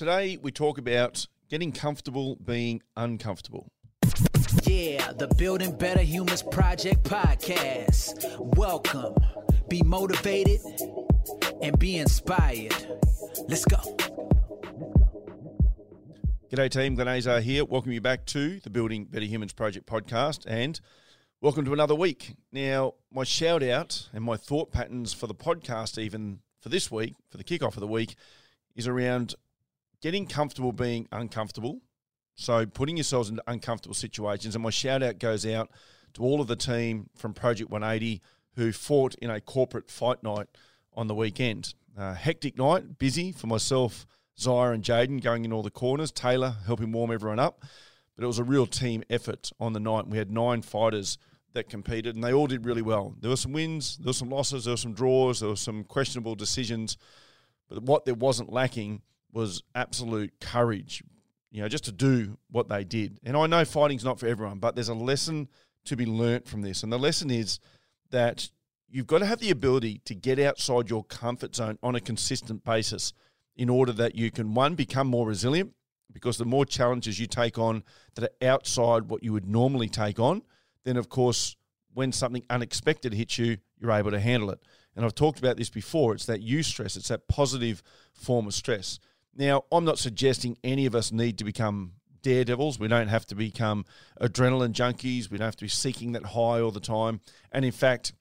Today, we talk about getting comfortable being uncomfortable. Yeah, the Building Better Humans Project podcast. Welcome. Be motivated and be inspired. Let's go. G'day, team. Glenn Azar here. Welcome you back to the Building Better Humans Project podcast and welcome to another week. Now, my shout out and my thought patterns for the podcast, even for this week, for the kickoff of the week, is around getting comfortable being uncomfortable. So putting yourselves into uncomfortable situations. And my shout out goes out to all of the team from Project 180 who fought in a corporate fight night on the weekend. Uh, hectic night, busy for myself, Zaya and Jaden going in all the corners, Taylor helping warm everyone up. But it was a real team effort on the night. We had nine fighters that competed, and they all did really well. There were some wins, there were some losses, there were some draws, there were some questionable decisions. But what there wasn't lacking was absolute courage, you know, just to do what they did. And I know fighting's not for everyone, but there's a lesson to be learnt from this. And the lesson is that you've got to have the ability to get outside your comfort zone on a consistent basis in order that you can, one, become more resilient, because the more challenges you take on that are outside what you would normally take on, then of course, when something unexpected hits you, you're able to handle it. And I've talked about this before. It's that eustress, it's that positive form of stress. Now, I'm not suggesting any of us need to become daredevils. We don't have to become adrenaline junkies. We don't have to be seeking that high all the time. And in fact,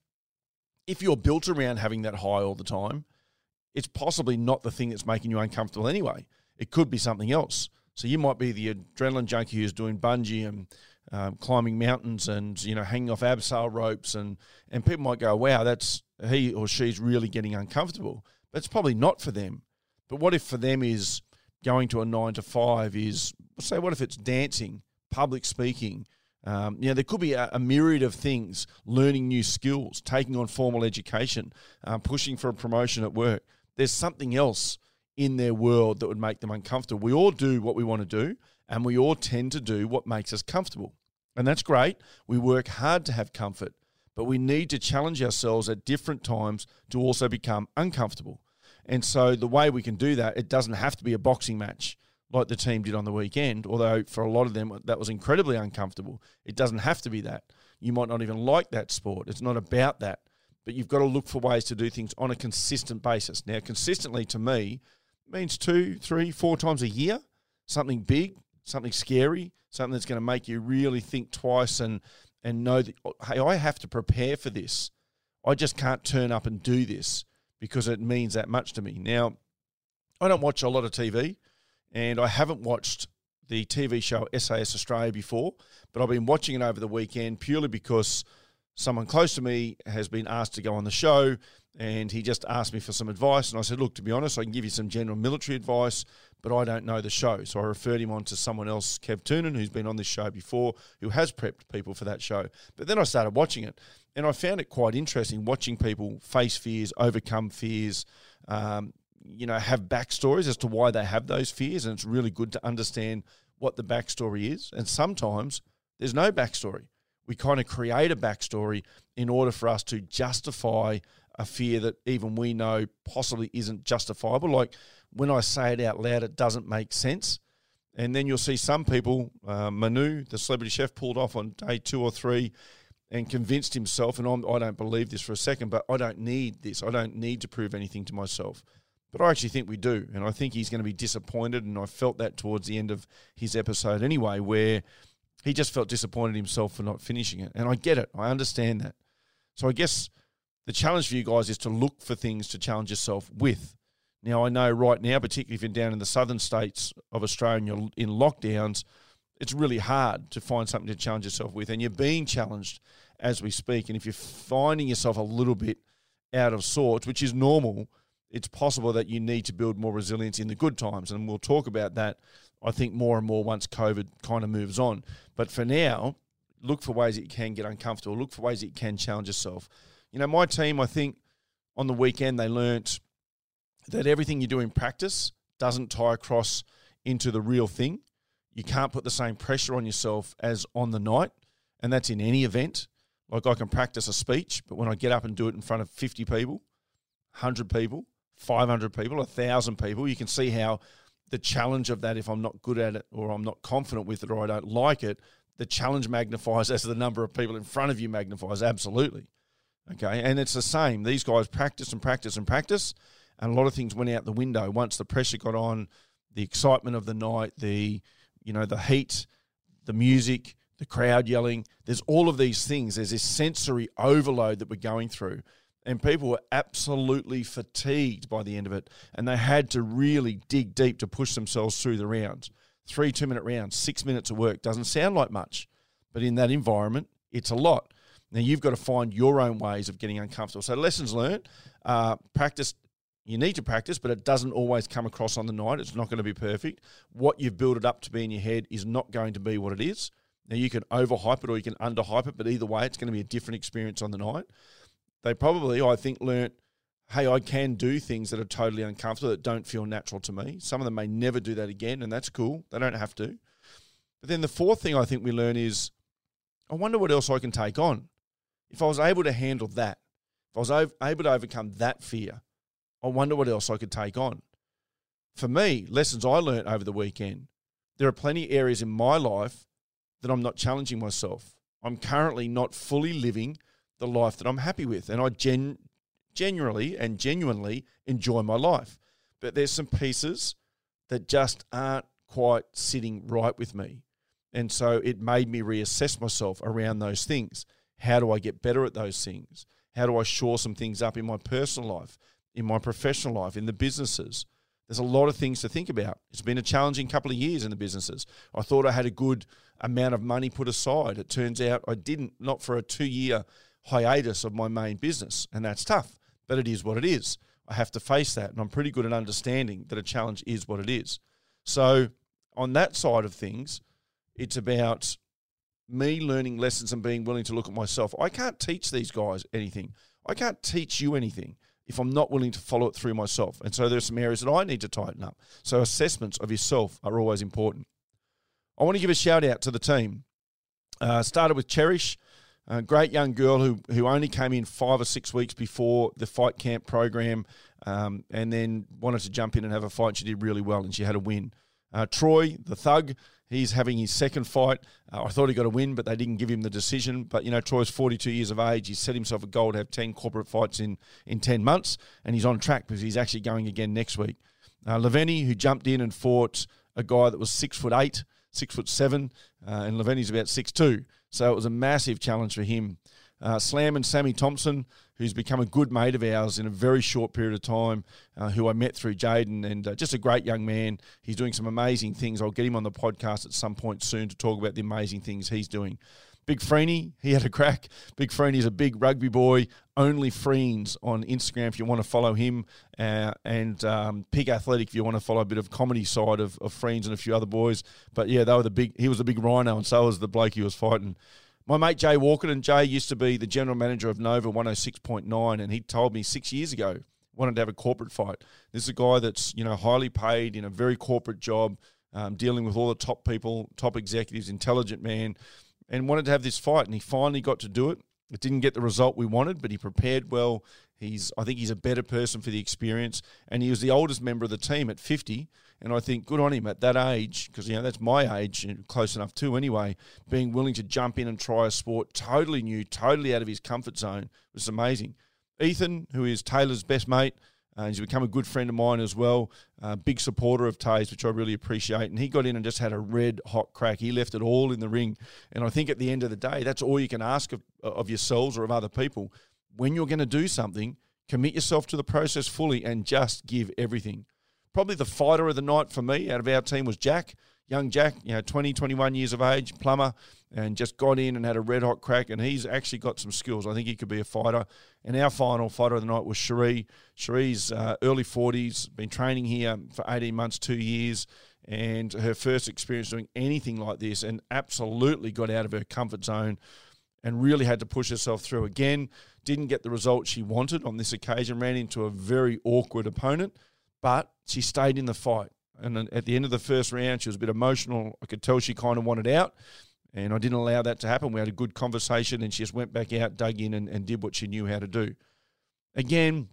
if you're built around having that high all the time, it's possibly not the thing that's making you uncomfortable anyway. It could be something else. So you might be the adrenaline junkie who's doing bungee and um, climbing mountains and you know hanging off abseil ropes, and and people might go, "Wow, that's he or she's really getting uncomfortable." But it's probably not for them. But what if for them is going to a nine to five is say what if it's dancing, public speaking? Um, you know, there could be a, a, myriad of things: learning new skills, taking on formal education, um, pushing for a promotion at work. There's something else in their world that would make them uncomfortable. We all do what we want to do, and we all tend to do what makes us comfortable. And that's great. We work hard to have comfort, but we need to challenge ourselves at different times to also become uncomfortable. And so the way we can do that, it doesn't have to be a boxing match like the team did on the weekend, although for a lot of them that was incredibly uncomfortable. It doesn't have to be that. You might not even like that sport. It's not about that. But you've got to look for ways to do things on a consistent basis. Now, consistently to me means two, three, four times a year, something big, something scary, something that's going to make you really think twice and and know that oh, hey, I have to prepare for this. I just can't turn up and do this because it means that much to me. Now, I don't watch a lot of TV, and I haven't watched the TV show SAS Australia before, but I've been watching it over the weekend purely because someone close to me has been asked to go on the show and he just asked me for some advice and I said look to be honest I can give you some general military advice but I don't know the show. So I referred him on to someone else Kev Toonan who's been on this show before who has prepped people for that show. But then I started watching it and I found it quite interesting watching people face fears overcome fears um, you know have backstories as to why they have those fears and it's really good to understand what the backstory is and sometimes there's no backstory we kind of create a backstory in order for us to justify a fear that even we know possibly isn't justifiable. Like when I say it out loud, it doesn't make sense. And then you'll see some people, uh, Manu, the celebrity chef, pulled off on day two or three and convinced himself, and I'm, I do not believe this for a second, but I don't need this. I don't need to prove anything to myself. But I actually think we do. And I think he's going to be disappointed. And I felt that towards the end of his episode anyway, where he just felt disappointed himself for not finishing it. And I get it. I understand that. So I guess the challenge for you guys is to look for things to challenge yourself with. Now, I know right now, particularly if you're down in the southern states of Australia and you're in lockdowns, it's really hard to find something to challenge yourself with. And you're being challenged as we speak. And if you're finding yourself a little bit out of sorts, which is normal, it's possible that you need to build more resilience in the good times. And we'll talk about that, I think, more and more once COVID kind of moves on. But for now, look for ways that you can get uncomfortable, look for ways that you can challenge yourself. You know, my team, I think on the weekend, they learnt that everything you do in practice doesn't tie across into the real thing. You can't put the same pressure on yourself as on the night, and that's in any event. Like I can practice a speech, but when I get up and do it in front of 50 people, 100 people, 500 people, 1,000 people, you can see how the challenge of that, if I'm not good at it or I'm not confident with it or I don't like it, the challenge magnifies as the number of people in front of you magnifies. Absolutely. Okay. And it's the same. These guys practice and practice and practice. And a lot of things went out the window once the pressure got on, the excitement of the night, the, you know, the heat, the music, the crowd yelling. There's all of these things. There's this sensory overload that we're going through. And people were absolutely fatigued by the end of it. And they had to really dig deep to push themselves through the rounds. Three two minute rounds, six minutes of work doesn't sound like much. But in that environment, it's a lot. Now you've got to find your own ways of getting uncomfortable. So lessons learned, uh, practice. You need to practice, but it doesn't always come across on the night. It's not going to be perfect. What you've built it up to be in your head is not going to be what it is. Now you can overhype it or you can underhype it, but either way, it's going to be a different experience on the night. They probably, I think, learnt, hey, I can do things that are totally uncomfortable that don't feel natural to me. Some of them may never do that again, and that's cool. They don't have to. But then the fourth thing I think we learn is, I wonder what else I can take on. If I was able to handle that, if I was able to overcome that fear, I wonder what else I could take on. For me, lessons I learned over the weekend, there are plenty areas in my life that I'm not challenging myself. I'm currently not fully living the life that I'm happy with, and I gen- genuinely and genuinely enjoy my life. But there's some pieces that just aren't quite sitting right with me. And so it made me reassess myself around those things. How do I get better at those things? How do I shore some things up in my personal life, in my professional life, in the businesses? There's a lot of things to think about. It's been a challenging couple of years in the businesses. I thought I had a good amount of money put aside. It turns out I didn't, not for a two year hiatus of my main business. And that's tough, but it is what it is. I have to face that. And I'm pretty good at understanding that a challenge is what it is. So, on that side of things, it's about me learning lessons and being willing to look at myself. I can't teach these guys anything. I can't teach you anything if I'm not willing to follow it through myself. And so there's some areas that I need to tighten up. So assessments of yourself are always important. I want to give a shout out to the team. Uh, started with Cherish, a great young girl who, who only came in five or six weeks before the fight camp program um, and then wanted to jump in and have a fight. She did really well and she had a win. Uh, Troy, the thug, He's having his second fight. Uh, I thought he got a win, but they didn't give him the decision. But, you know, Troy's 42 years of age. He's set himself a goal to have 10 corporate fights in, in 10 months, and he's on track because he's actually going again next week. Uh, who jumped in and fought a guy that was six foot eight, six foot seven, uh, and Leveni's about six two. So it was a massive challenge for him. Uh, Slam and Sammy Thompson, who's become a good mate of ours in a very short period of time, uh, who I met through Jaden, and uh, just a great young man. He's doing some amazing things. I'll get him on the podcast at some point soon to talk about the amazing things he's doing. Big Freeney, he had a crack. Big Freeney's a big rugby boy. Only Freens on Instagram if you want to follow him, uh, and um, Pig Athletic if you want to follow a bit of comedy side of, of Freens and a few other boys. But yeah, they were the big. He was the big rhino, and so was the bloke he was fighting my mate Jay Walker, and Jay used to be the general manager of Nova 106.9, and he told me six years ago wanted to have a corporate fight. This is a guy that's you know highly paid in a very corporate job, um, dealing with all the top people, top executives, intelligent man, and wanted to have this fight, and he finally got to do it. It didn't get the result we wanted, but he prepared well. He's I think he's a better person for the experience, and he was the oldest member of the team at 50. And I think good on him at that age, because you know that's my age, close enough too. Anyway, being willing to jump in and try a sport totally new, totally out of his comfort zone was amazing. Ethan, who is Taylor's best mate, uh, he's become a good friend of mine as well. Uh, big supporter of Tays, which I really appreciate. And he got in and just had a red hot crack. He left it all in the ring. And I think at the end of the day, that's all you can ask of, of yourselves or of other people. When you're going to do something, commit yourself to the process fully and just give everything. Probably the fighter of the night for me out of our team was Jack, young Jack, you know, 20, 21 years of age, plumber, and just got in and had a red hot crack. And he's actually got some skills. I think he could be a fighter. And our final fighter of the night was Cherie. Cherie's uh, early 40s, been training here for 18 months, two years, and her first experience doing anything like this, and absolutely got out of her comfort zone and really had to push herself through again. Didn't get the result she wanted on this occasion, ran into a very awkward opponent but she stayed in the fight. And at the end of the first round, she was a bit emotional. I could tell she kind of wanted out, and I didn't allow that to happen. We had a good conversation, and she just went back out, dug in, and, and did what she knew how to do. Again,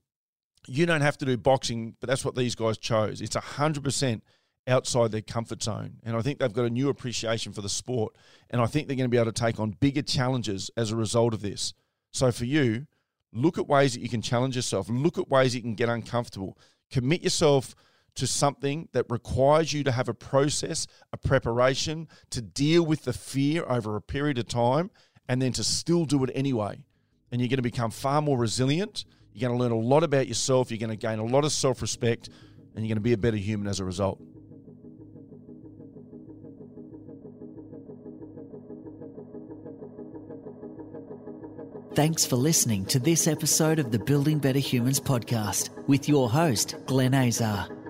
you don't have to do boxing, but that's what these guys chose. It's 100% outside their comfort zone. And I think they've got a new appreciation for the sport. And I think they're going to be able to take on bigger challenges as a result of this. So for you, look at ways that you can challenge yourself, look at ways you can get uncomfortable, commit yourself to something that requires you to have a process, a preparation to deal with the fear over a period of time and then to still do it anyway. And you're going to become far more resilient. You're going to learn a lot about yourself. You're going to gain a lot of self respect and you're going to be a better human as a result. Thanks for listening to this episode of the Building Better Humans podcast with your host, Glenn Azar.